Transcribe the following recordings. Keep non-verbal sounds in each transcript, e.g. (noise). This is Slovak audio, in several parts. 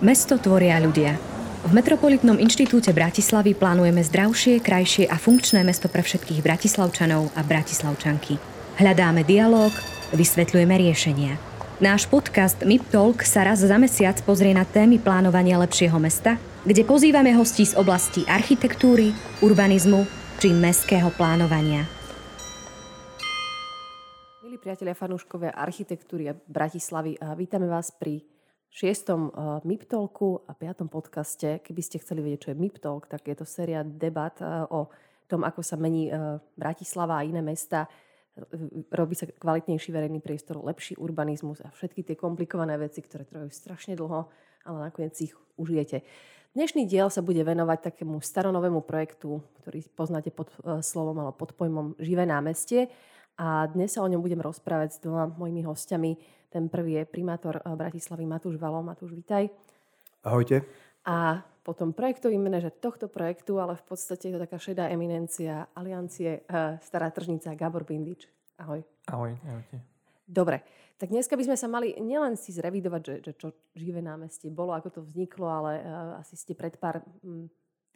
Mesto tvoria ľudia. V Metropolitnom inštitúte Bratislavy plánujeme zdravšie, krajšie a funkčné mesto pre všetkých bratislavčanov a bratislavčanky. Hľadáme dialog, vysvetľujeme riešenia. Náš podcast MIP Talk sa raz za mesiac pozrie na témy plánovania lepšieho mesta, kde pozývame hostí z oblasti architektúry, urbanizmu či mestského plánovania. Priatelia, fanúškovia architektúry a Bratislavy, vítame vás pri šiestom uh, MIPTolku a piatom podcaste. Keby ste chceli vedieť, čo je MIPTolk, tak je to séria debat uh, o tom, ako sa mení uh, Bratislava a iné mesta. Robí sa kvalitnejší verejný priestor, lepší urbanizmus a všetky tie komplikované veci, ktoré trvajú strašne dlho, ale nakoniec ich užijete. Dnešný diel sa bude venovať takému staronovému projektu, ktorý poznáte pod slovom alebo pod pojmom Živé námestie. A dnes sa o ňom budem rozprávať s dvoma mojimi hostiami ten prvý je primátor eh, Bratislavy Matúš Valo. Matúš, vitaj. Ahojte. A potom projektový manažer tohto projektu, ale v podstate je to taká šedá eminencia Aliancie uh, Stará tržnica Gabor Bindič. Ahoj. Ahoj, ahojte. Dobre, tak dneska by sme sa mali nielen si zrevidovať, že, že čo živé námestie bolo, ako to vzniklo, ale uh, asi ste pred pár m, hm,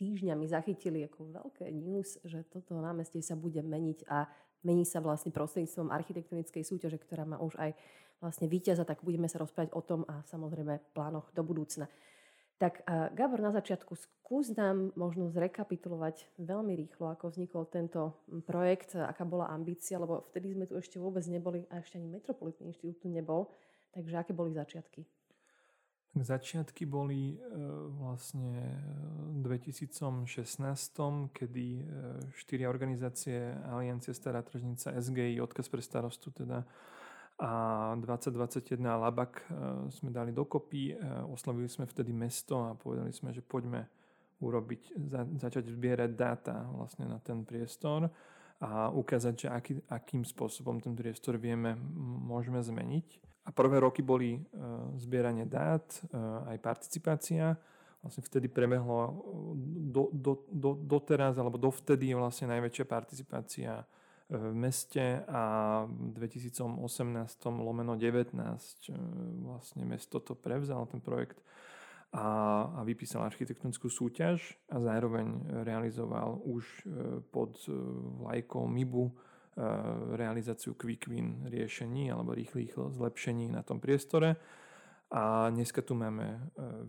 týždňami zachytili ako veľké news, že toto námestie sa bude meniť a mení sa vlastne prostredníctvom architektonickej súťaže, ktorá má už aj vlastne víťaza, tak budeme sa rozprávať o tom a samozrejme plánoch do budúcna. Tak Gabor, na začiatku skús nám možno zrekapitulovať veľmi rýchlo, ako vznikol tento projekt, aká bola ambícia, lebo vtedy sme tu ešte vôbec neboli a ešte ani Metropolitný inštitút tu nebol. Takže aké boli začiatky? Začiatky boli e, vlastne v 2016, kedy e, štyri organizácie Aliancie Stará tržnica, SGI, Odkaz pre starostu teda a 2021 Labak e, sme dali dokopy, oslovili sme vtedy mesto a povedali sme, že poďme urobiť, za, začať zbierať dáta vlastne na ten priestor a ukázať, že aký, akým spôsobom ten priestor vieme, môžeme zmeniť. A prvé roky boli uh, zbieranie dát, uh, aj participácia. Vlastne vtedy prebehlo do, do, do, doteraz, alebo dovtedy je vlastne najväčšia participácia v meste a v 2018 lomeno 19 vlastne mesto to prevzal ten projekt a, a vypísal architektonickú súťaž a zároveň realizoval už pod vlajkou MIBu realizáciu quick win riešení alebo rýchlych zlepšení na tom priestore. A dneska tu máme eh,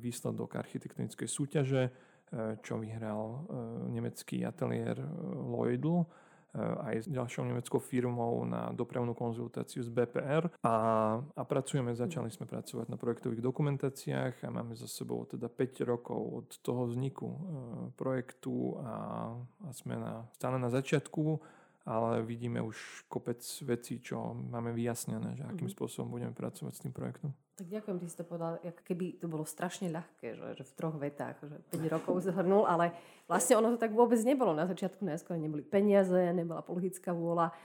výsledok architektonickej súťaže, eh, čo vyhral nemecký ateliér Lloydl aj s ďalšou nemeckou firmou na dopravnú konzultáciu z BPR a, a pracujeme, začali sme pracovať na projektových dokumentáciách a máme za sebou teda 5 rokov od toho vzniku projektu a, a sme na, stále na začiatku ale vidíme už kopec vecí, čo máme vyjasnené, že akým mm-hmm. spôsobom budeme pracovať s tým projektom. Tak ďakujem, ty si to povedal, ako keby to bolo strašne ľahké, že, že v troch vetách, že 5 rokov zhrnul, ale vlastne ono to tak vôbec nebolo. Na začiatku najskôr neboli peniaze, nebola politická vôľa.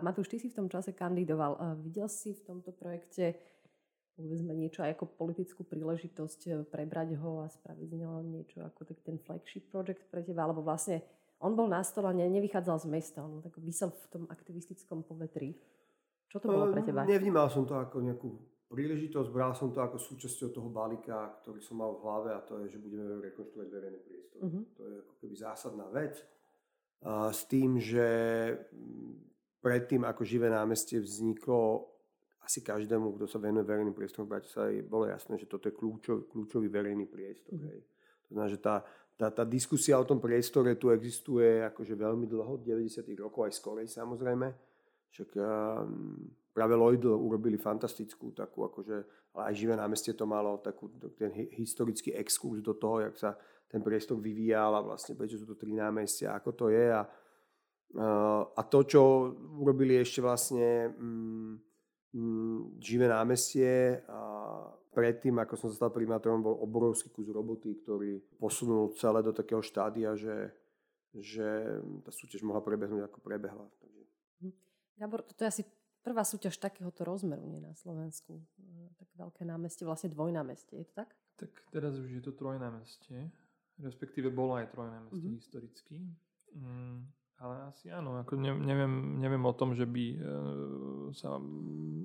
Matúš, ty si v tom čase kandidoval. Videl si v tomto projekte povedzme niečo aj ako politickú príležitosť e, prebrať ho a spraviť z neho niečo ako taký ten flagship project pre teba, alebo vlastne on bol na stole a ne, nevychádzal z mesta, on tak vysel v tom aktivistickom povetri. Čo to bolo pre teba? Nevnímal som to ako nejakú príležitosť, bral som to ako súčasťou toho balíka, ktorý som mal v hlave a to je, že budeme rekonštruovať verejný priestor. Uh-huh. To je ako keby zásadná vec. A s tým, že predtým, ako živé námestie vzniklo, asi každému, kto sa venuje verejným priestorom v Bratislave, bolo jasné, že toto je kľúčový, kľúčový verejný priestor. Uh-huh. To znamená, že tá, tá, tá diskusia o tom priestore tu existuje akože veľmi dlho, 90. rokov aj skorej samozrejme. Však um, práve Lloydl urobili fantastickú takú, akože, ale aj živé námestie to malo takú, ten historický exkurs do toho, jak sa ten priestor vyvíjal a vlastne prečo sú to tri námestia, ako to je. A, uh, a to, čo urobili ešte vlastne um, um, živé námestie a predtým, ako som sa stal primátorom, bol obrovský kus roboty, ktorý posunul celé do takého štádia, že, že tá súťaž mohla prebehnúť ako prebehla. Mhm. Gabor, toto je asi prvá súťaž takéhoto rozmeru nie na Slovensku. Tak veľké námestie, vlastne dvojnámestie, je to tak? Tak teraz už je to trojnámestie, respektíve bolo aj trojnámestie mm-hmm. historicky. Mm, ale asi áno, ako neviem, neviem o tom, že by e, sa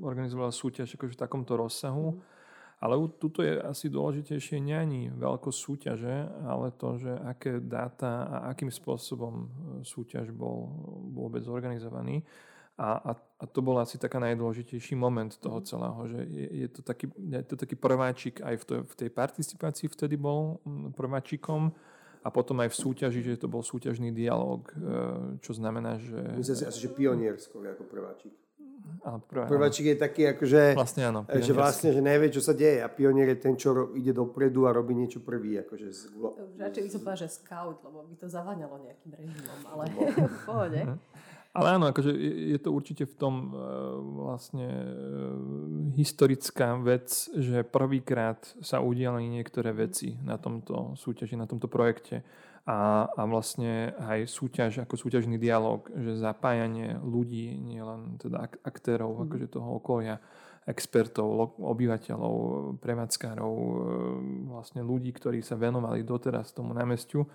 organizovala súťaž akože v takomto rozsahu. Mm-hmm Ale tuto je asi dôležitejšie nie ani veľkosť súťaže, ale to, že aké dáta a akým spôsobom e, súťaž bol vôbec zorganizovaný. A, a, a to bol asi taká najdôležitejší moment toho mhm. celého, že je, je, to, taký, je to taký prváčik aj v, to, v tej participácii vtedy bol prváčikom a potom aj v súťaži, že to bol súťažný dialog, e, čo znamená, že... Myslím si asi, že pioniersko ako prváčik. Áno, prvé, Prváčik je taký, akože, vlastne, áno, že vlastne, že nevie, čo sa deje. A pionier je ten, čo ro, ide dopredu a robí niečo prvý. Akože z... Radšej by som povedal, že scout, lebo by to zaváňalo nejakým režimom, ale (laughs) v pohode. Mhm. Ale áno, akože je to určite v tom e, vlastne e, historická vec, že prvýkrát sa udiali niektoré veci na tomto súťaži, na tomto projekte a, a vlastne aj súťaž ako súťažný dialog, že zapájanie ľudí, nielen teda ak- aktérov mm. akože toho okolia, expertov, obyvateľov, prevádzkárov, e, vlastne ľudí, ktorí sa venovali doteraz tomu námestiu,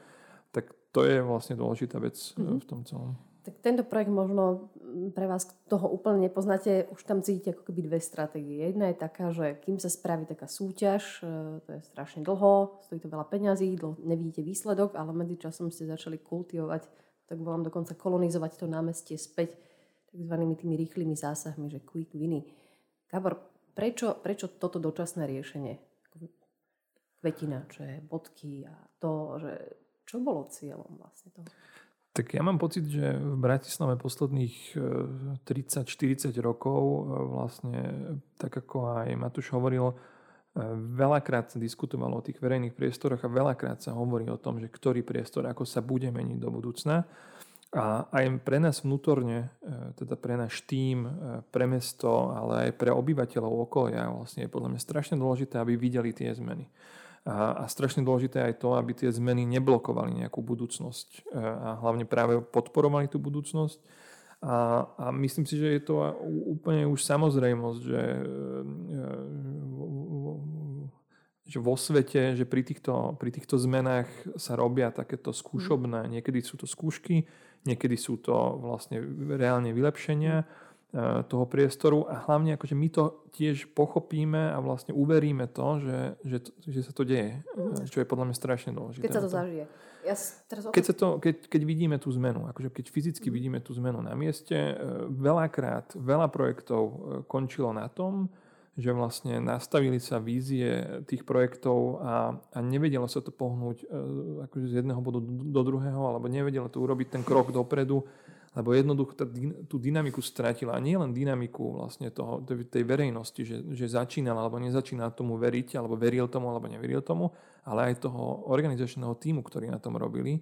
tak to je vlastne dôležitá vec mm-hmm. v tom celom. Tak tento projekt možno mm, pre vás, toho úplne nepoznáte, už tam cítite ako keby dve stratégie. Jedna je taká, že kým sa spraví taká súťaž, e, to je strašne dlho, stojí to veľa peňazí, dlho nevidíte výsledok, ale medzičasom ste začali kultivovať, tak volám dokonca kolonizovať to námestie späť takzvanými tými rýchlymi zásahmi, že quick winy. Gabor, prečo, prečo toto dočasné riešenie? Kvetina, čo je bodky a to, že čo bolo cieľom vlastne toho? Tak ja mám pocit, že v Bratislave posledných 30-40 e, rokov e, vlastne, tak ako aj Matúš hovoril, e, veľakrát sa diskutovalo o tých verejných priestoroch a veľakrát sa hovorí o tom, že ktorý priestor, ako sa bude meniť do budúcna. A aj pre nás vnútorne, teda pre náš tým, pre mesto, ale aj pre obyvateľov okolia vlastne je podľa mňa strašne dôležité, aby videli tie zmeny. A, a strašne dôležité aj to, aby tie zmeny neblokovali nejakú budúcnosť e, a hlavne práve podporovali tú budúcnosť. A, a myslím si, že je to úplne už samozrejmosť, že, e, že vo svete, že pri týchto, pri týchto zmenách sa robia takéto skúšobné, niekedy sú to skúšky, niekedy sú to vlastne reálne vylepšenia E, toho priestoru a hlavne akože my to tiež pochopíme a vlastne uveríme to, že, že, že sa to deje, mm. čo je podľa mňa strašne dôležité. Keď sa to zažije. Ja teraz keď, sa to, keď, keď vidíme tú zmenu, akože keď fyzicky mm. vidíme tú zmenu na mieste, e, veľakrát, veľa projektov končilo na tom, že vlastne nastavili sa vízie tých projektov a, a nevedelo sa to pohnúť akože z jedného bodu do, do druhého, alebo nevedelo to urobiť ten krok dopredu lebo jednoducho tá, tú dynamiku stratila. A nie len dynamiku vlastne toho, tej verejnosti, že, že začínal alebo nezačínal tomu veriť, alebo veril tomu, alebo neveril tomu, ale aj toho organizačného týmu, ktorý na tom robili.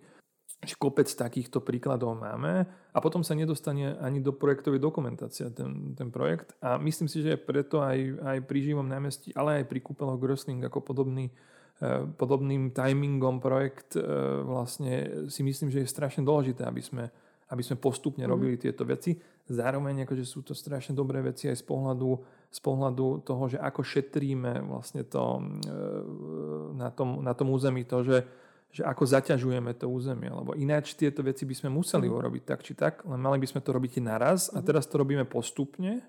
Že kopec takýchto príkladov máme a potom sa nedostane ani do projektovej dokumentácie ten, ten projekt. A myslím si, že preto aj, aj pri živom námestí, ale aj pri kúpeloch Grösling ako podobný eh, podobným timingom projekt eh, vlastne si myslím, že je strašne dôležité, aby sme aby sme postupne mm-hmm. robili tieto veci. Zároveň akože sú to strašne dobré veci aj z pohľadu, z pohľadu toho, že ako šetríme vlastne to, e, na, tom, na tom území to, že, že ako zaťažujeme to územie. Lebo ináč tieto veci by sme museli mm-hmm. urobiť tak či tak, len mali by sme to robiť naraz a mhm. teraz to robíme postupne.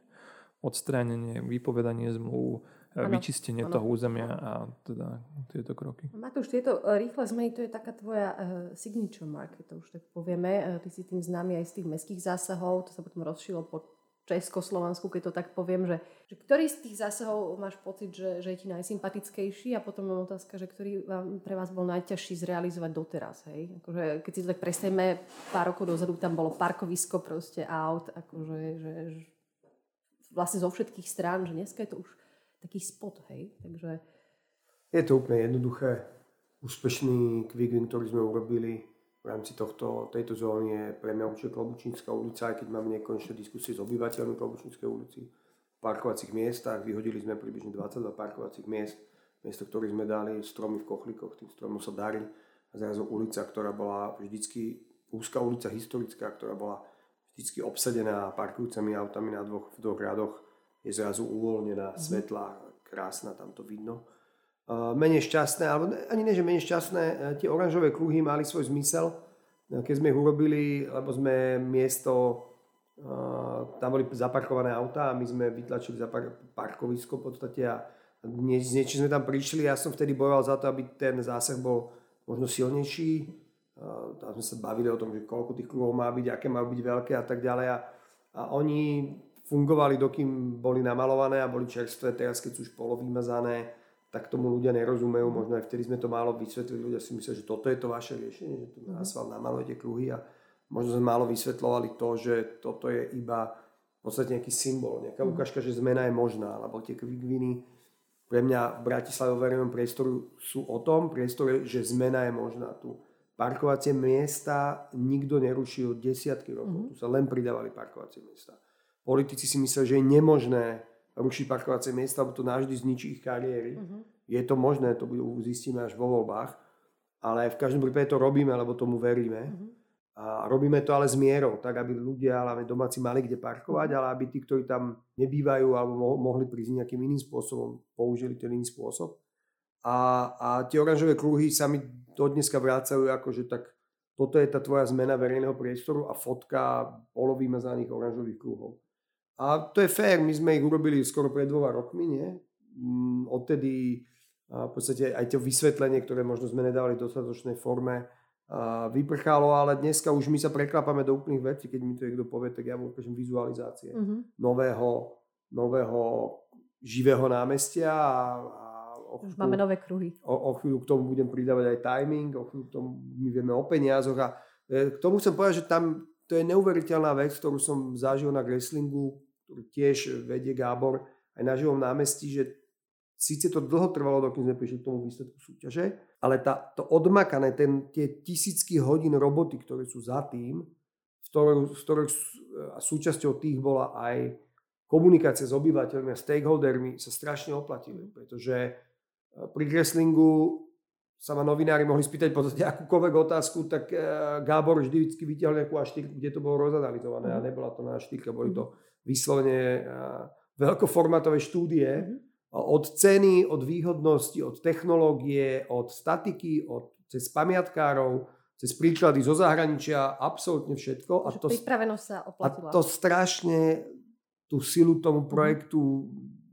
Odstránenie, vypovedanie zmluv, ano. vyčistenie ano. toho územia a teda tieto kroky. Matúš, tieto e, rýchle zmeny, to je taká tvoja uh, signature market, to už tak povieme. Uh, ty si tým známy aj z tých mestských zásahov, to sa potom rozšilo po Československu, keď to tak poviem, že, že ktorý z tých zásahov máš pocit, že, že je ti najsympatickejší a potom mám otázka, že ktorý vám, pre vás bol najťažší zrealizovať doteraz, hej? Akože, keď si to tak predstavíme, pár rokov dozadu tam bolo parkovisko proste aut, akože, že, že vlastne zo všetkých strán, že dneska je to už taký spot, hej. Takže... Je to úplne jednoduché. Úspešný quick win, ktorý sme urobili v rámci tohto, tejto zóny je pre mňa určite Klobučínska ulica, aj keď máme nekonečné diskusie s obyvateľmi Klobučínskej ulici. V parkovacích miestach vyhodili sme približne 22 parkovacích miest, miesto ktorých sme dali stromy v kochlíkoch, tým stromom sa darí. A zrazu ulica, ktorá bola vždycky úzka ulica historická, ktorá bola vždycky obsadená parkujúcimi autami na dvoch, v dvoch radoch, je zrazu uvoľnená, mm-hmm. svetlá, krásna, tam to vidno. Menej šťastné, alebo ani nie, že menej šťastné, uh, tie oranžové kruhy mali svoj zmysel, uh, keď sme ich urobili, lebo sme miesto, uh, tam boli zaparkované autá a my sme vytlačili za par- parkovisko v podstate a nie, s niečím sme tam prišli. Ja som vtedy bojoval za to, aby ten zásah bol možno silnejší. Tam sme sa bavili o tom, že koľko tých kruhov má byť, aké má byť veľké a tak ďalej. A, a oni fungovali, dokým boli namalované a boli čerstvé. Teraz, keď sú už polovýmazané, tak tomu ľudia nerozumejú. Možno aj vtedy sme to málo vysvetlili. Ľudia si myslia, že toto je to vaše riešenie, že tu na asfalt namalujete kruhy a možno sme málo vysvetlovali to, že toto je iba v podstate nejaký symbol, nejaká ukážka, že zmena je možná, alebo tie kvikviny pre mňa v Bratislave v verejnom priestoru sú o tom priestore, že zmena je možná tu. Parkovacie miesta nikto nerušil desiatky rokov. Mm-hmm. Tu sa len pridávali parkovacie miesta. Politici si myslia, že je nemožné rušiť parkovacie miesta, lebo to navždy zničí ich kariéry. Mm-hmm. Je to možné, to zistíme až vo voľbách. Ale v každom prípade to robíme, lebo tomu veríme. Mm-hmm. A robíme to ale s mierou, tak aby ľudia, ale domáci mali kde parkovať, ale aby tí, ktorí tam nebývajú alebo mohli prísť nejakým iným spôsobom, použili ten iný spôsob. A, a tie oranžové kruhy sa mi do dneska vrácajú ako, že tak toto je tá tvoja zmena verejného priestoru a fotka polovýmazaných oranžových kruhov. A to je fér, my sme ich urobili skoro pred dvoma rokmi, nie? Mm, odtedy v podstate aj to vysvetlenie, ktoré možno sme nedali v dostatočnej forme, vyprchalo, ale dneska už my sa preklápame do úplných vecí, keď mi to niekto povie, tak ja mu ukážem vizualizácie uh-huh. nového, nového živého námestia a, a o už máme nové kruhy. O, o chvíľu k tomu budem pridávať aj timing, o chvíľu k tomu my vieme o peniazoch a e, k tomu chcem povedať, že tam to je neuveriteľná vec, ktorú som zažil na wrestlingu, ktorý tiež vedie Gábor aj na živom námestí, že síce to dlho trvalo, dokým sme prišli k tomu výsledku súťaže, ale tá, to odmakané, ten, tie tisícky hodín roboty, ktoré sú za tým, v ktorých, súčasťou tých bola aj komunikácia s obyvateľmi a stakeholdermi, sa strašne oplatili, pretože e, pri wrestlingu sa ma novinári mohli spýtať podstate akúkoľvek otázku, tak e, Gábor vždy vytiahol nejakú a kde to bolo rozanalizované a mhm. nebola to na štýrka, boli to vyslovene e, veľkoformátové štúdie, mm-hmm od ceny, od výhodnosti, od technológie, od statiky, od, cez pamiatkárov, cez príklady zo zahraničia, absolútne všetko. A to, pripravenosť sa oplatila. A to strašne tú silu tomu mhm. projektu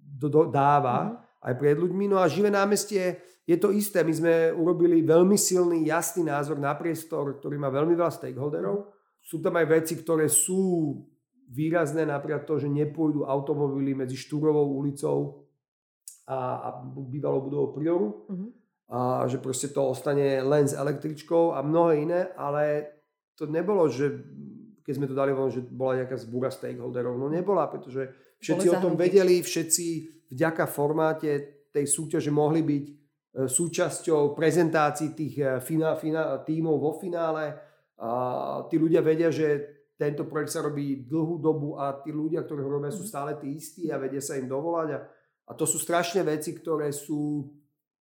do, do, dáva mm-hmm. aj pred ľuďmi. No a živé námestie je to isté. My sme urobili veľmi silný, jasný názor na priestor, ktorý má veľmi veľa stakeholderov. Mm-hmm. Sú tam aj veci, ktoré sú výrazné, napríklad to, že nepôjdu automobily medzi Štúrovou ulicou a, a bývalou budovou Prioru. Uh-huh. A že proste to ostane len s električkou a mnohé iné, ale to nebolo, že keď sme to dali von, že bola nejaká zbúra stakeholderov. No nebola, pretože všetci o tom vedeli, všetci vďaka formáte tej súťaže mohli byť súčasťou prezentácií tých e, fina, fina, tímov vo finále. A tí ľudia vedia, že tento projekt sa robí dlhú dobu a tí ľudia, ktorí ho robia, sú mhm. stále tí istí a vedia sa im dovolať. A a to sú strašne veci, ktoré sú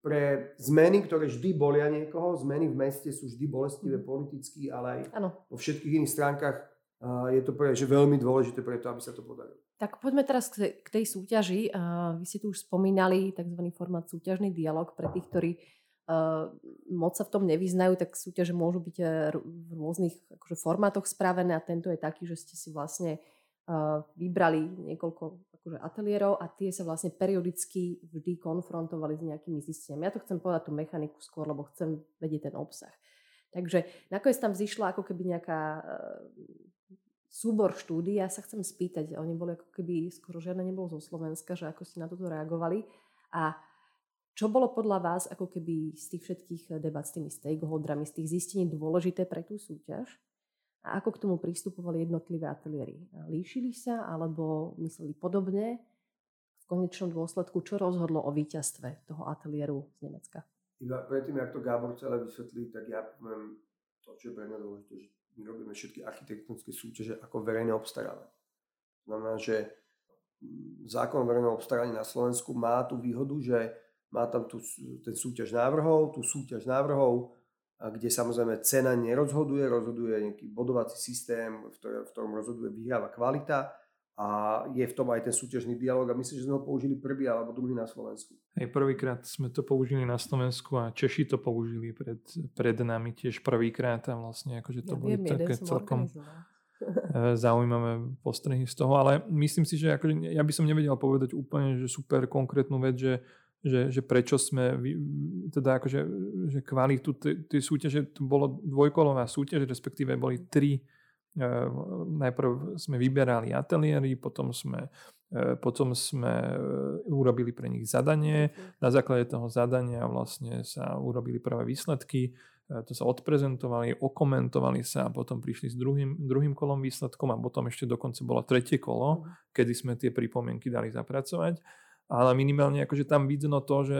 pre zmeny, ktoré vždy bolia niekoho. Zmeny v meste sú vždy bolestivé mhm. politicky, ale aj ano. vo všetkých iných stránkach je to pre, že veľmi dôležité preto, aby sa to podarilo. Tak poďme teraz k tej súťaži. Vy ste tu už spomínali tzv. formát súťažný dialog pre tých, ktorí moc sa v tom nevyznajú, tak súťaže môžu byť v rôznych akože, formátoch spravené a tento je taký, že ste si vlastne vybrali niekoľko akože ateliérov a tie sa vlastne periodicky vždy konfrontovali s nejakými zisteniami. Ja to chcem povedať tú mechaniku skôr, lebo chcem vedieť ten obsah. Takže nakoniec tam vzýšla ako keby nejaká súbor štúdí. Ja sa chcem spýtať, oni boli ako keby, skoro žiadne nebolo zo Slovenska, že ako ste na toto reagovali. A čo bolo podľa vás ako keby z tých všetkých debat s tými stakeholderami, z tých zistení dôležité pre tú súťaž? A ako k tomu pristupovali jednotlivé ateliéry? Líšili sa alebo mysleli podobne? V konečnom dôsledku, čo rozhodlo o víťazstve toho ateliéru z Nemecka? Iba predtým, ako to Gábor celé vysvetlí, tak ja poviem to, čo je pre mňa dôležité, že my robíme všetky architektonické súťaže ako verejné obstarávanie. Znamená, že mm, zákon o verejnom obstarávaní na Slovensku má tú výhodu, že má tam tú, ten súťaž návrhov, tú súťaž návrhov kde samozrejme cena nerozhoduje, rozhoduje nejaký bodovací systém, v, ktorom, rozhoduje vyhráva kvalita a je v tom aj ten súťažný dialog a myslím, že sme ho použili prvý alebo druhý na Slovensku. Hej, prvýkrát sme to použili na Slovensku a Češi to použili pred, pred nami tiež prvýkrát a vlastne akože to ja boli viem, také celkom eh, zaujímavé postrehy z toho, ale myslím si, že ako, ja by som nevedel povedať úplne, že super konkrétnu vec, že že, že prečo sme, teda akože, že kvalitu tej súťaže, to bolo dvojkolová súťaž, respektíve boli tri, najprv sme vyberali ateliéry, potom sme, e, potom sme e, urobili pre nich zadanie, na základe toho zadania vlastne sa urobili prvé výsledky, to sa odprezentovali, okomentovali sa a potom prišli s druhým, druhým kolom výsledkom a potom ešte dokonca bolo tretie kolo, mhm. kedy sme tie pripomienky dali zapracovať. Ale minimálne akože tam vidno to, že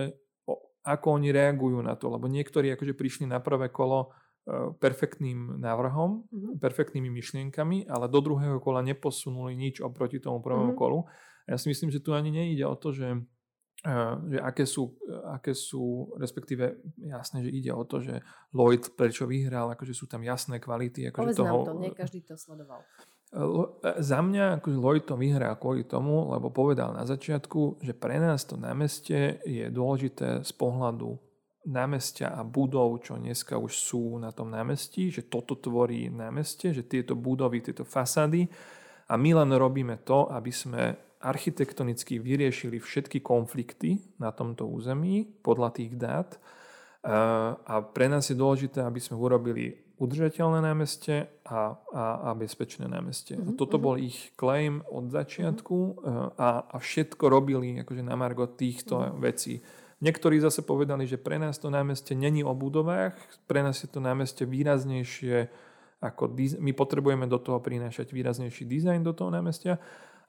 ako oni reagujú na to, lebo niektorí akože prišli na prvé kolo perfektným návrhom, mm-hmm. perfektnými myšlienkami, ale do druhého kola neposunuli nič oproti tomu prvému mm-hmm. kolu. A ja si myslím, že tu ani nejde o to, že, e, že aké, sú, aké sú, respektíve jasné, že ide o to, že Lloyd prečo vyhral, akože sú tam jasné kvality. Akože Povedz toho, nám to, nie každý to sledoval. E, za mňa ako Lloyd to vyhrá kvôli tomu, lebo povedal na začiatku, že pre nás to námestie je dôležité z pohľadu námestia a budov, čo dneska už sú na tom námestí, že toto tvorí námestie, že tieto budovy, tieto fasády a my len robíme to, aby sme architektonicky vyriešili všetky konflikty na tomto území podľa tých dát a pre nás je dôležité, aby sme urobili udržateľné námestie a, a, a bezpečné námestie. Mm-hmm. A mhm, toto mhm. bol ich claim od začiatku mm-hmm. a, a všetko robili akože na margo týchto mm-hmm. vecí. Niektorí zase povedali, že pre nás to námestie není o budovách, pre nás je to námestie výraznejšie ako my potrebujeme do toho prinášať výraznejší dizajn do toho námestia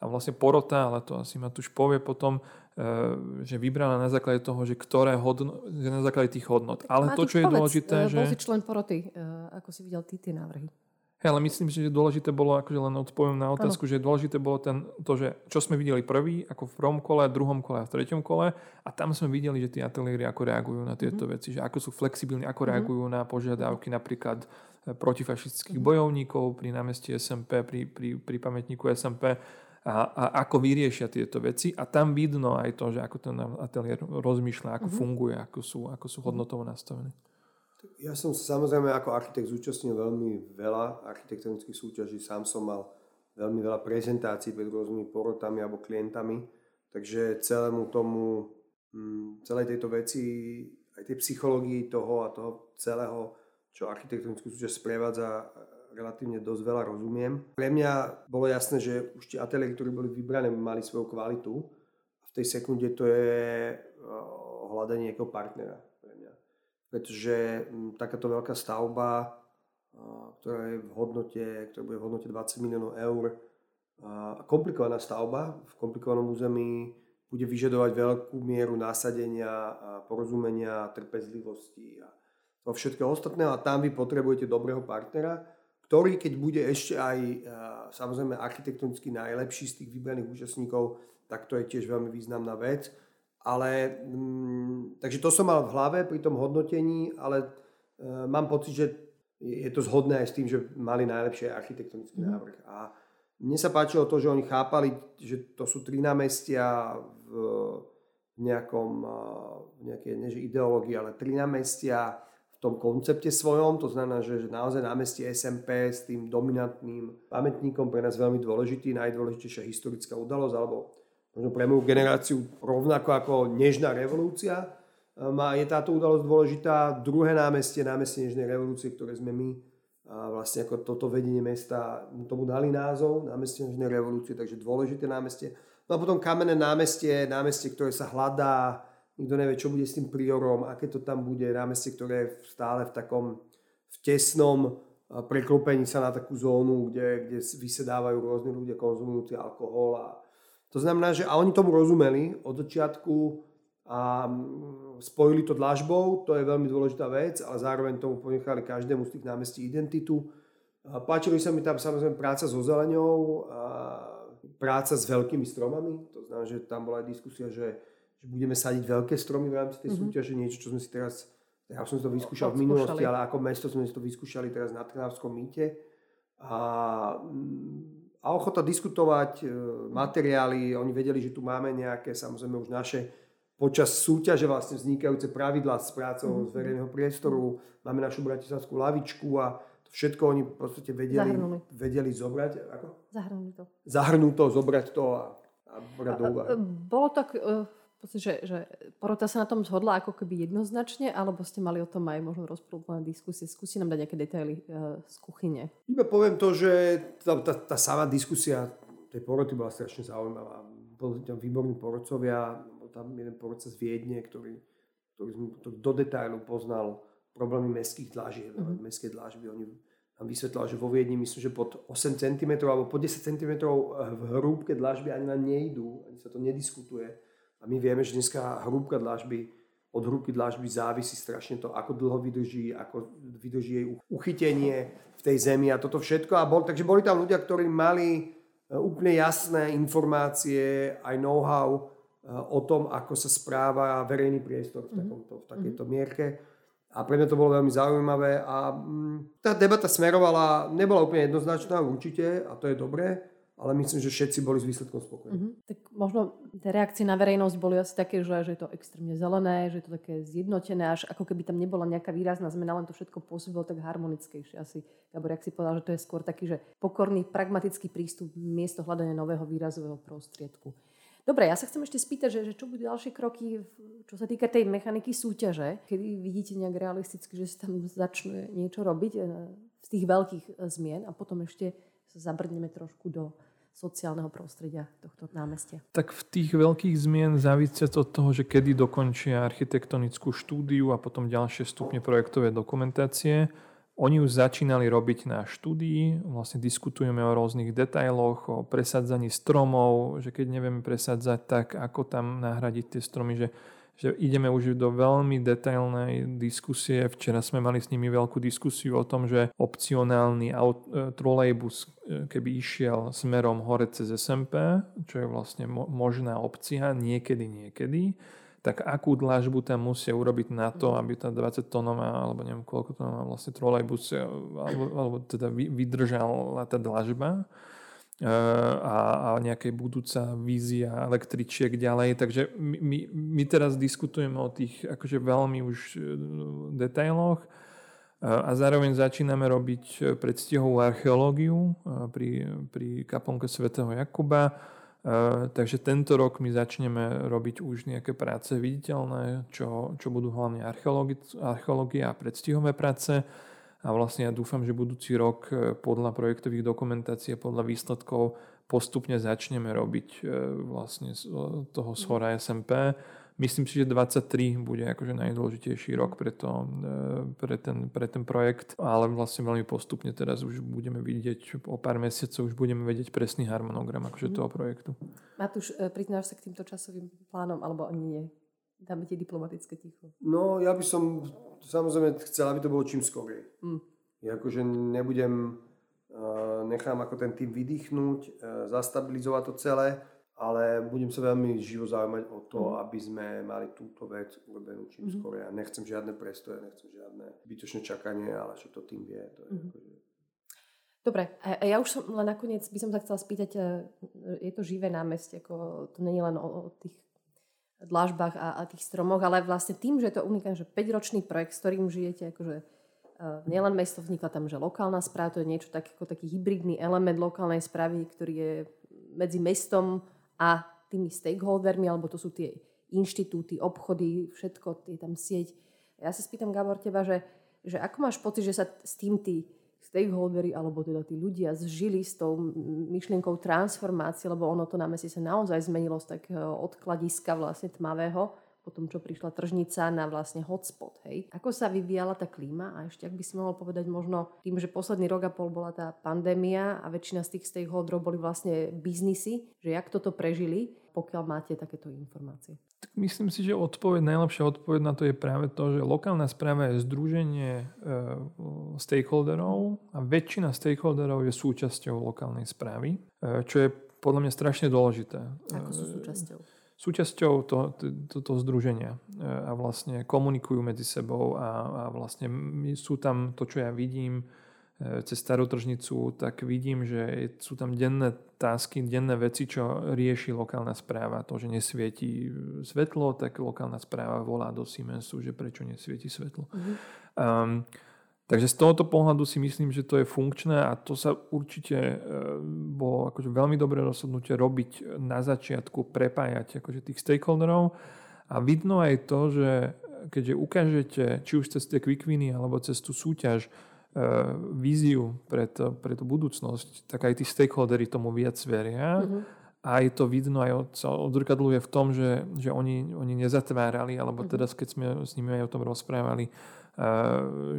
a vlastne porota, ale to asi ma tuž povie potom, e, že vybrala na základe toho, že ktoré hodno, že na základe tých hodnot. Ale to, čo je dôležité, e, že... Bol si člen poroty, e, ako si videl ty tie návrhy. Hey, ale myslím že dôležité bolo, akože len odpoviem na otázku, ano. že dôležité bolo ten, to, že čo sme videli prvý, ako v prvom kole, druhom kole a v treťom kole a tam sme videli, že tie ateliéry ako reagujú na tieto mm-hmm. veci, že ako sú flexibilní, ako mm-hmm. reagujú na požiadavky napríklad protifašistických mm-hmm. bojovníkov pri námestí SMP, pri, pri, pri pamätníku SMP a, a ako vyriešia tieto veci. A tam vidno aj to, že ako ten ateliér rozmýšľa, ako uh-huh. funguje, ako sú, ako sú hodnotovo nastavené. Ja som samozrejme ako architekt zúčastnil veľmi veľa architektonických súťaží. Sám som mal veľmi veľa prezentácií pred rôznymi porotami alebo klientami. Takže celému tomu, mm, celej tejto veci, aj tej psychológii toho a toho celého, čo architektonickú súťaž sprevádza, relatívne dosť veľa rozumiem. Pre mňa bolo jasné, že už tie ateliéry, ktoré boli vybrané, mali svoju kvalitu. V tej sekunde to je hľadanie nejakého partnera. Pretože takáto veľká stavba, ktorá je v hodnote, ktorá bude v hodnote 20 miliónov eur, komplikovaná stavba v komplikovanom území bude vyžadovať veľkú mieru nasadenia, porozumenia, trpezlivosti a to všetko ostatné a tam vy potrebujete dobrého partnera, ktorý keď bude ešte aj samozrejme architektonicky najlepší z tých vybraných účastníkov, tak to je tiež veľmi významná vec. Ale, mm, takže to som mal v hlave pri tom hodnotení, ale e, mám pocit, že je to zhodné aj s tým, že mali najlepšie architektonický mm. návrh. A mne sa páčilo to, že oni chápali, že to sú tri námestia v nejakom, v nejakej, nie že ideológii, ale tri námestia tom koncepte svojom, to znamená, že, že naozaj námestie SMP s tým dominantným pamätníkom pre nás veľmi dôležitý, najdôležitejšia historická udalosť, alebo možno pre moju generáciu rovnako ako Nežná revolúcia, má, je táto udalosť dôležitá. Druhé námestie, námestie Nežnej revolúcie, ktoré sme my vlastne ako toto vedenie mesta tomu dali názov, námestie Nežnej revolúcie, takže dôležité námestie. No a potom kamenné námestie, námestie, ktoré sa hľadá, nikto nevie, čo bude s tým priorom, aké to tam bude námestie, ktoré je stále v takom v tesnom preklopení sa na takú zónu, kde, kde vysedávajú rôzni ľudia konzumujúci alkohol. A to znamená, že a oni tomu rozumeli od začiatku a mm, spojili to dlažbou, to je veľmi dôležitá vec, ale zároveň tomu ponechali každému z tých námestí identitu. A páčili sa mi tam samozrejme práca so zeleňou, a práca s veľkými stromami, to znamená, že tam bola aj diskusia, že že budeme sadiť veľké stromy v rámci tej mm-hmm. súťaže, niečo, čo sme si teraz, ja som si to vyskúšal v minulosti, ale ako mesto sme si to vyskúšali teraz na Trnavskom mýte. A, mm, a ochota diskutovať, e, materiály, oni vedeli, že tu máme nejaké, samozrejme už naše počas súťaže vlastne vznikajúce pravidlá s prácou mm-hmm. z verejného priestoru, máme našu bratislavskú lavičku a to všetko oni v podstate vedeli, vedeli zobrať. Ako? Zahrnúť to. Zahrnúť to, zobrať to a, a brať do úvahy. Bolo tak, e, že, že porota sa na tom zhodla ako keby jednoznačne, alebo ste mali o tom aj možno rozprúplné diskusie? Skúsi nám dať nejaké detaily uh, z kuchyne. Iba poviem to, že tá, tá, tá sama diskusia tej poroty bola strašne zaujímavá. Boli tam výborní porodcovia, bol tam jeden porodca z Viedne, ktorý, ktorý, ktorý do detailu poznal problémy mestských dlážieb, mm-hmm. mestské dlážby. Oni nám vysvetlal, že vo Viedni myslím, že pod 8 cm alebo pod 10 cm v hrúbke dlážby ani na nejdú, ani sa to nediskutuje a my vieme, že dneska hrúbka dlažby, od hrúbky dlažby závisí strašne to, ako dlho vydrží, ako vydrží jej uchytenie v tej zemi a toto všetko. A bol, takže boli tam ľudia, ktorí mali e, úplne jasné informácie, aj know-how e, o tom, ako sa správa verejný priestor v, mhm. takomto, v takejto mhm. mierke. A pre mňa to bolo veľmi zaujímavé a mm, tá debata smerovala, nebola úplne jednoznačná určite a to je dobré, ale myslím, že všetci boli s výsledkom spokojní. Mm-hmm. Tak možno tie reakcie na verejnosť boli asi také, že, že je to extrémne zelené, že je to také zjednotené, až ako keby tam nebola nejaká výrazná zmena, len to všetko pôsobilo tak harmonickejšie. Asi Gabor, ak si povedal, že to je skôr taký, že pokorný, pragmatický prístup miesto hľadania nového výrazového prostriedku. Dobre, ja sa chcem ešte spýtať, že, že čo budú ďalšie kroky, čo sa týka tej mechaniky súťaže, kedy vidíte nejak realisticky, že sa tam začne niečo robiť e, z tých veľkých e, zmien a potom ešte sa zabrdneme trošku do sociálneho prostredia tohto námestia? Tak v tých veľkých zmien závisí od toho, že kedy dokončia architektonickú štúdiu a potom ďalšie stupne projektové dokumentácie. Oni už začínali robiť na štúdii, vlastne diskutujeme o rôznych detailoch, o presadzaní stromov, že keď nevieme presadzať tak, ako tam nahradiť tie stromy, že že ideme už do veľmi detailnej diskusie. Včera sme mali s nimi veľkú diskusiu o tom, že opcionálny aut, e, trolejbus, e, keby išiel smerom hore cez SMP, čo je vlastne mo- možná opcia niekedy, niekedy, tak akú dlažbu tam musia urobiť na to, aby tá 20 tónová, alebo neviem koľko tónová vlastne trolejbus, e, alebo, alebo teda vydržala tá dlažba a, a nejakej budúca vízia električiek ďalej. Takže my, my teraz diskutujeme o tých akože veľmi už e, detailoch a zároveň začíname robiť predstihovú archeológiu pri, pri kaplnke svätého Jakuba. Takže tento rok my začneme robiť už nejaké práce viditeľné, čo, čo budú hlavne archeológia a predstihové práce a vlastne ja dúfam, že budúci rok e, podľa projektových dokumentácií a podľa výsledkov postupne začneme robiť e, vlastne z toho shora SMP. Myslím si, že 23 bude akože najdôležitejší rok pre, to, e, pre, ten, pre ten projekt, ale vlastne veľmi postupne teraz už budeme vidieť, o pár mesiacov už budeme vedieť presný harmonogram akože mm. toho projektu. Matúš, priznáš sa k týmto časovým plánom, alebo ani nie? Dáme ti diplomatické ticho. No, ja by som samozrejme chcel, aby to bolo čím skorej. Mm. Ja akože nebudem, uh, nechám ako ten tým vydýchnuť, uh, zastabilizovať to celé, ale budem sa veľmi živo zaujímať o to, mm. aby sme mali túto vec urobenú čím mm. skorej. Ja nechcem žiadne prestoje, nechcem žiadne bytočné čakanie, ale čo to tým vie, to je mm. akože... Dobre, a ja už som len nakoniec by som sa chcela spýtať, e, je to živé námestie, ako to je len o, o tých dlažbách a, tých stromoch, ale vlastne tým, že je to unikátne, že 5-ročný projekt, s ktorým žijete, akože uh, nielen mesto, vznikla tam, že lokálna správa, to je niečo tak, ako taký hybridný element lokálnej správy, ktorý je medzi mestom a tými stakeholdermi, alebo to sú tie inštitúty, obchody, všetko, je tam sieť. Ja sa spýtam, Gabor, teba, že, že ako máš pocit, že sa s tým tí stakeholdery alebo teda tí ľudia zžili s tou myšlienkou transformácie, lebo ono to na meste sa naozaj zmenilo z takého odkladiska vlastne tmavého po tom, čo prišla tržnica na vlastne hotspot. Hej. Ako sa vyvíjala tá klíma a ešte ak by si mohol povedať možno tým, že posledný rok a pol bola tá pandémia a väčšina z tých stakeholderov boli vlastne biznisy, že jak toto prežili, pokiaľ máte takéto informácie? Tak myslím si, že odpoveď, najlepšia odpoveď na to je práve to, že lokálna správa je združenie e, stakeholderov a väčšina stakeholderov je súčasťou lokálnej správy, e, čo je podľa mňa strašne dôležité. Ako sú súčasťou? Súčasťou toho to, to, to združenia e, a vlastne komunikujú medzi sebou a, a vlastne sú tam to, čo ja vidím, E, cez starú tržnicu, tak vidím, že sú tam denné tásky, denné veci, čo rieši lokálna správa. To, že nesvieti svetlo, tak lokálna správa volá do Siemensu, že prečo nesvieti svetlo. Mm-hmm. Um, Takže z tohoto pohľadu si myslím, že to je funkčné a to sa určite bolo akože veľmi dobré rozhodnutie robiť na začiatku, prepájať akože tých stakeholderov a vidno aj to, že keďže ukážete, či už cez tie quick alebo cez tú súťaž, víziu pre, to, pre tú budúcnosť, tak aj tí stakeholdery tomu viac veria. Mm-hmm aj to vidno, aj sa odzrkadluje v tom, že, že oni, oni nezatvárali, alebo mhm. teraz keď sme s nimi aj o tom rozprávali,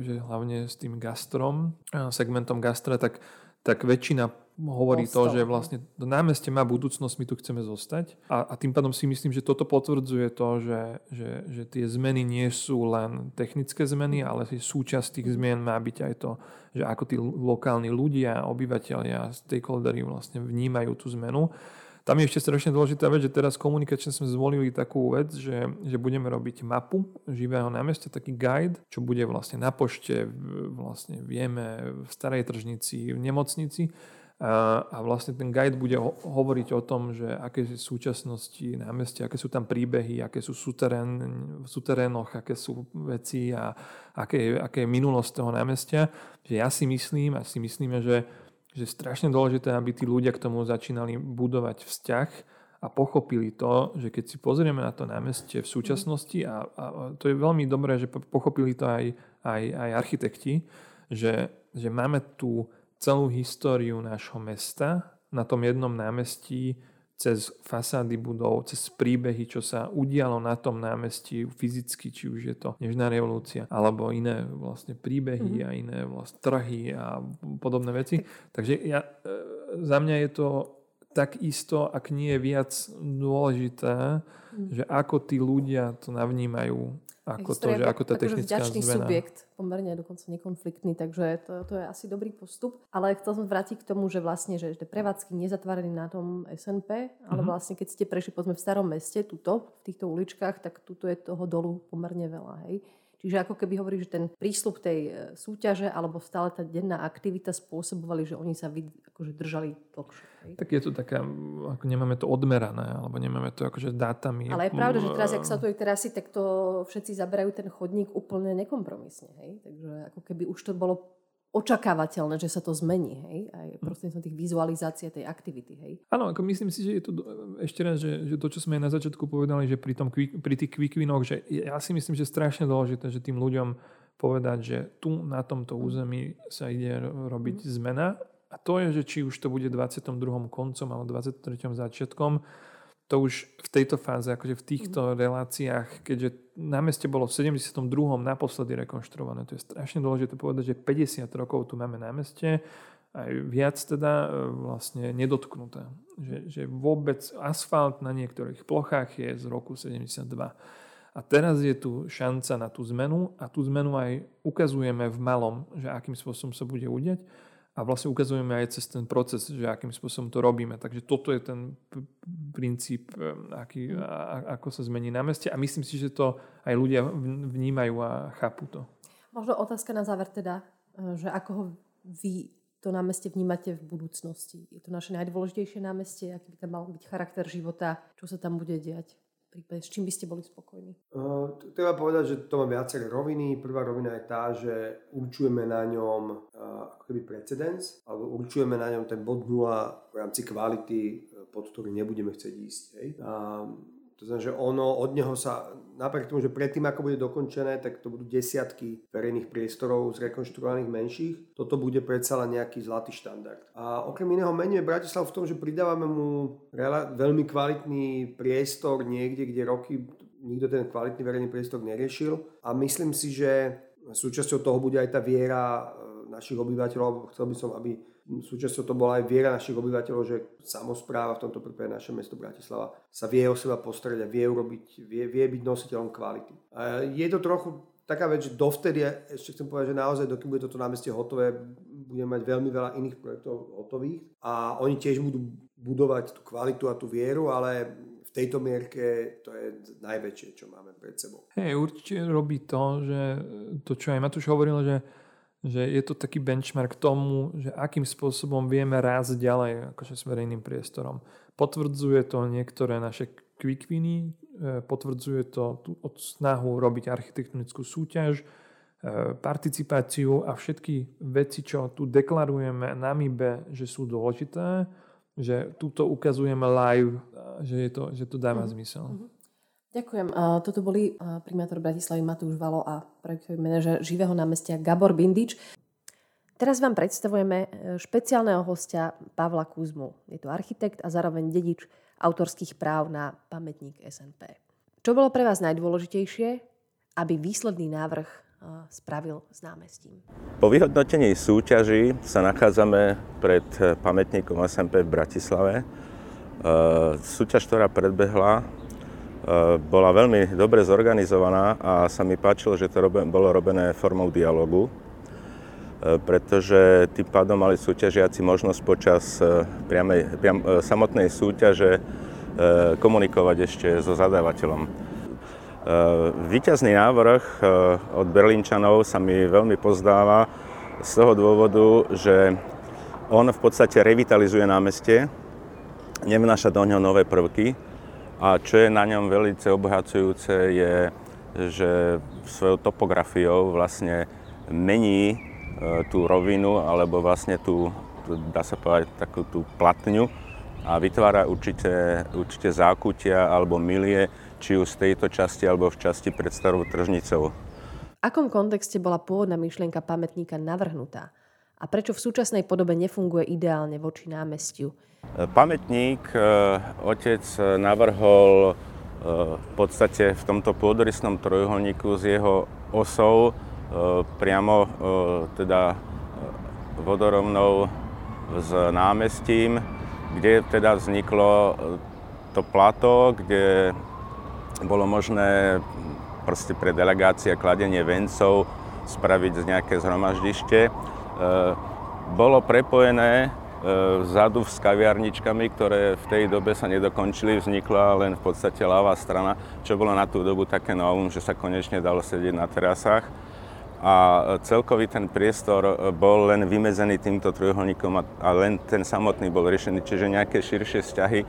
že hlavne s tým gastrom, segmentom gastra, tak, tak väčšina hovorí Ostal. to, že vlastne to námestie má budúcnosť, my tu chceme zostať. A, a tým pádom si myslím, že toto potvrdzuje to, že, že, že tie zmeny nie sú len technické zmeny, ale súčasť tých zmien má byť aj to, že ako tí lokálni ľudia, obyvateľia, stakeholdery vlastne vnímajú tú zmenu. Tam je ešte strašne dôležitá vec, že teraz komunikačne sme zvolili takú vec, že, že budeme robiť mapu živého námestia, taký guide, čo bude vlastne na pošte, vlastne vieme v starej tržnici, v nemocnici. A, vlastne ten guide bude ho, hovoriť o tom, že aké sú súčasnosti námestia, aké sú tam príbehy, aké sú suterén, v suterénoch, aké sú veci a aké, aké je minulosť toho námestia. Že ja si myslím a si myslíme, že že strašne dôležité, aby tí ľudia k tomu začínali budovať vzťah a pochopili to, že keď si pozrieme na to námestie v súčasnosti a, a to je veľmi dobré, že pochopili to aj, aj, aj architekti, že, že máme tú celú históriu nášho mesta na tom jednom námestí cez fasády budov, cez príbehy, čo sa udialo na tom námestí fyzicky, či už je to Nežná revolúcia, alebo iné vlastne príbehy mm-hmm. a iné vlastne trhy a podobné veci. Takže ja, e, za mňa je to takisto, ak nie je viac dôležité, mm. že ako tí ľudia to navnímajú ako to, že ako tá akože technická vďačný zmena. subjekt, pomerne dokonca nekonfliktný, takže to, to je asi dobrý postup. Ale chcel som vrátiť k tomu, že vlastne, že, prevádzky nezatvárali na tom SNP, ale uh-huh. vlastne keď ste prešli povedzme v starom meste, tuto, v týchto uličkách, tak tuto je toho dolu pomerne veľa. Hej. Čiže ako keby hovorí, že ten prísľub tej e, súťaže alebo stále tá denná aktivita spôsobovali, že oni sa vy, akože držali dlhšie. Tak je to taká, ako nemáme to odmerané, alebo nemáme to akože dátami. Ale je pravda, že teraz, ak sa tu terasy, tak to všetci zaberajú ten chodník úplne nekompromisne. Hej? Takže ako keby už to bolo očakávateľné, že sa to zmení, hej? Aj hm. prostredníctvom tých vizualizácií tej aktivity, hej? Áno, ako myslím si, že je to ešte raz, že, že to, čo sme na začiatku povedali, že pri, tom, pri tých quick winoch, že ja si myslím, že je strašne dôležité, že tým ľuďom povedať, že tu na tomto hm. území sa ide robiť mm. zmena a to je, že či už to bude 22. koncom alebo 23. začiatkom, to už v tejto fáze, akože v týchto mm. reláciách, keďže námestie bolo v 72. naposledy rekonštruované, to je strašne dôležité povedať, že 50 rokov tu máme námestie, aj viac teda e, vlastne nedotknuté. Že, že vôbec asfalt na niektorých plochách je z roku 72. A teraz je tu šanca na tú zmenu a tú zmenu aj ukazujeme v malom, že akým spôsobom sa bude udiať a vlastne ukazujeme aj cez ten proces, že akým spôsobom to robíme. Takže toto je ten princíp, aký, a, ako sa zmení na meste a myslím si, že to aj ľudia vnímajú a chápu to. Možno otázka na záver teda, e, že ako ho vy to námestie vnímate v budúcnosti? Je to naše najdôležitejšie námestie? Aký by tam mal byť charakter života? Čo sa tam bude diať? Prípade, s čím by ste boli spokojní? Uh, treba povedať, že to má viaceré roviny. Prvá rovina je tá, že určujeme na ňom uh, ako keby precedens, alebo určujeme na ňom ten bod nula v rámci kvality, pod ktorý nebudeme chcieť ísť. Hej. Uh, to znamená, že ono, od neho sa, napriek tomu, že predtým, ako bude dokončené, tak to budú desiatky verejných priestorov zrekonštruovaných menších. Toto bude predsa len nejaký zlatý štandard. A okrem iného menuje Bratislav v tom, že pridávame mu veľmi kvalitný priestor niekde, kde roky nikto ten kvalitný verejný priestor neriešil. A myslím si, že súčasťou toho bude aj tá viera e, našich obyvateľov. Chcel by som, aby súčasťou to bola aj viera našich obyvateľov, že samozpráva, v tomto prípade naše mesto Bratislava, sa vie o seba postrieť a vie, urobiť, vie, vie byť nositeľom kvality. A je to trochu taká vec, že dovtedy, ešte chcem povedať, že naozaj, dokým bude toto námestie hotové, budeme mať veľmi veľa iných projektov hotových a oni tiež budú budovať tú kvalitu a tú vieru, ale v tejto mierke to je najväčšie, čo máme pred sebou. Hej, určite robí to, že to, čo aj Matúš hovoril, že že je to taký benchmark tomu, že akým spôsobom vieme rásť ďalej akože s verejným priestorom. Potvrdzuje to niektoré naše quick winy, e, potvrdzuje to tú snahu robiť architektonickú súťaž, participáciu a všetky veci, čo tu deklarujeme na MIBE, že sú dôležité, že túto ukazujeme live, že, je to, že to dáva uh-huh. zmysel. Uh-huh. Ďakujem. Toto boli primátor Bratislavy Matúš Valo a projektový manažer živého námestia Gabor Bindič. Teraz vám predstavujeme e, špeciálneho hostia Pavla Kuzmu. Je to architekt a zároveň dedič autorských práv na pamätník SNP. Čo bolo pre vás najdôležitejšie, aby výsledný návrh e, spravil s námestím? Po vyhodnotení súťaží sa nachádzame pred e, pamätníkom SNP v Bratislave. Súťaž, ktorá predbehla, bola veľmi dobre zorganizovaná a sa mi páčilo, že to bolo robené formou dialogu E, pretože tým pádom mali súťažiaci možnosť počas e, priamej, priam, samotnej súťaže komunikovať ešte so zadávateľom. Výťazný návrh od Berlínčanov sa mi veľmi pozdáva z toho dôvodu, že on v podstate revitalizuje námestie, nevnáša do ňoho nové prvky a čo je na ňom veľmi obohacujúce je, že svojou topografiou vlastne mení E, tú rovinu alebo vlastne tú, dá sa povedať, takú tú platňu a vytvára určite, určite zákutia alebo milie, či už z tejto časti alebo v časti pred starou tržnicou. V akom kontexte bola pôvodná myšlienka pamätníka navrhnutá? A prečo v súčasnej podobe nefunguje ideálne voči námestiu? E, pamätník e, otec navrhol v podstate v tomto pôdorysnom trojuholníku s jeho osou E, priamo e, teda e, vodorovnou s námestím, kde teda vzniklo to plato, kde bolo možné proste pre delegácie kladenie vencov spraviť nejaké zhromaždište. Bolo prepojené vzadu s kaviarničkami, ktoré v tej dobe sa nedokončili, vznikla len v podstate ľavá strana, čo bolo na tú dobu také novum, že sa konečne dalo sedieť na terasách. A celkový ten priestor bol len vymedzený týmto trojuholníkom a len ten samotný bol riešený, čiže nejaké širšie vzťahy,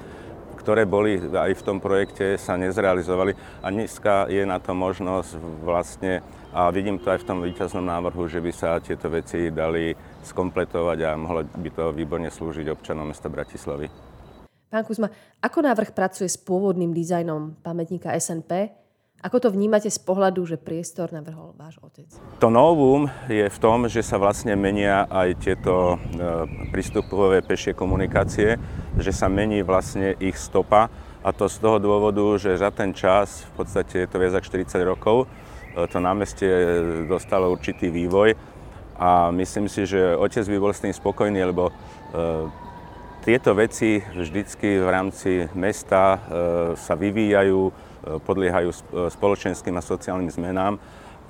ktoré boli aj v tom projekte, sa nezrealizovali. A dneska je na to možnosť vlastne a vidím to aj v tom výťaznom návrhu, že by sa tieto veci dali skompletovať a mohlo by to výborne slúžiť občanom mesta Bratislavy. Pán Kuzma, ako návrh pracuje s pôvodným dizajnom pamätníka SNP ako to vnímate z pohľadu, že priestor navrhol váš otec? To novum je v tom, že sa vlastne menia aj tieto e, prístupové pešie komunikácie, že sa mení vlastne ich stopa a to z toho dôvodu, že za ten čas, v podstate je to viac ako 40 rokov, to námestie dostalo určitý vývoj a myslím si, že otec by bol s tým spokojný, lebo e, tieto veci vždycky v rámci mesta sa vyvíjajú, podliehajú e, spoločenským a sociálnym zmenám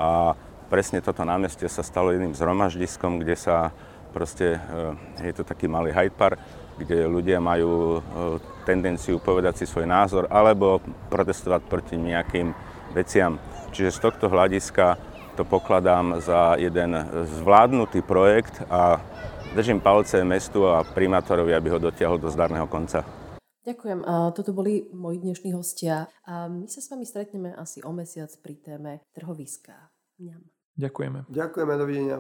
a presne toto námestie sa stalo jedným zhromaždiskom, kde sa proste, e, je to taký malý Hyde Park, kde ľudia majú e, tendenciu povedať si svoj názor alebo protestovať proti nejakým veciam. Čiže z tohto hľadiska to pokladám za jeden zvládnutý projekt a držím palce mestu a primátorovi, aby ho dotiahol do zdarného konca. Ďakujem. Toto boli moji dnešní hostia. A my sa s vami stretneme asi o mesiac pri téme trhoviska. Ďakujeme. Ďakujeme, dovidenia.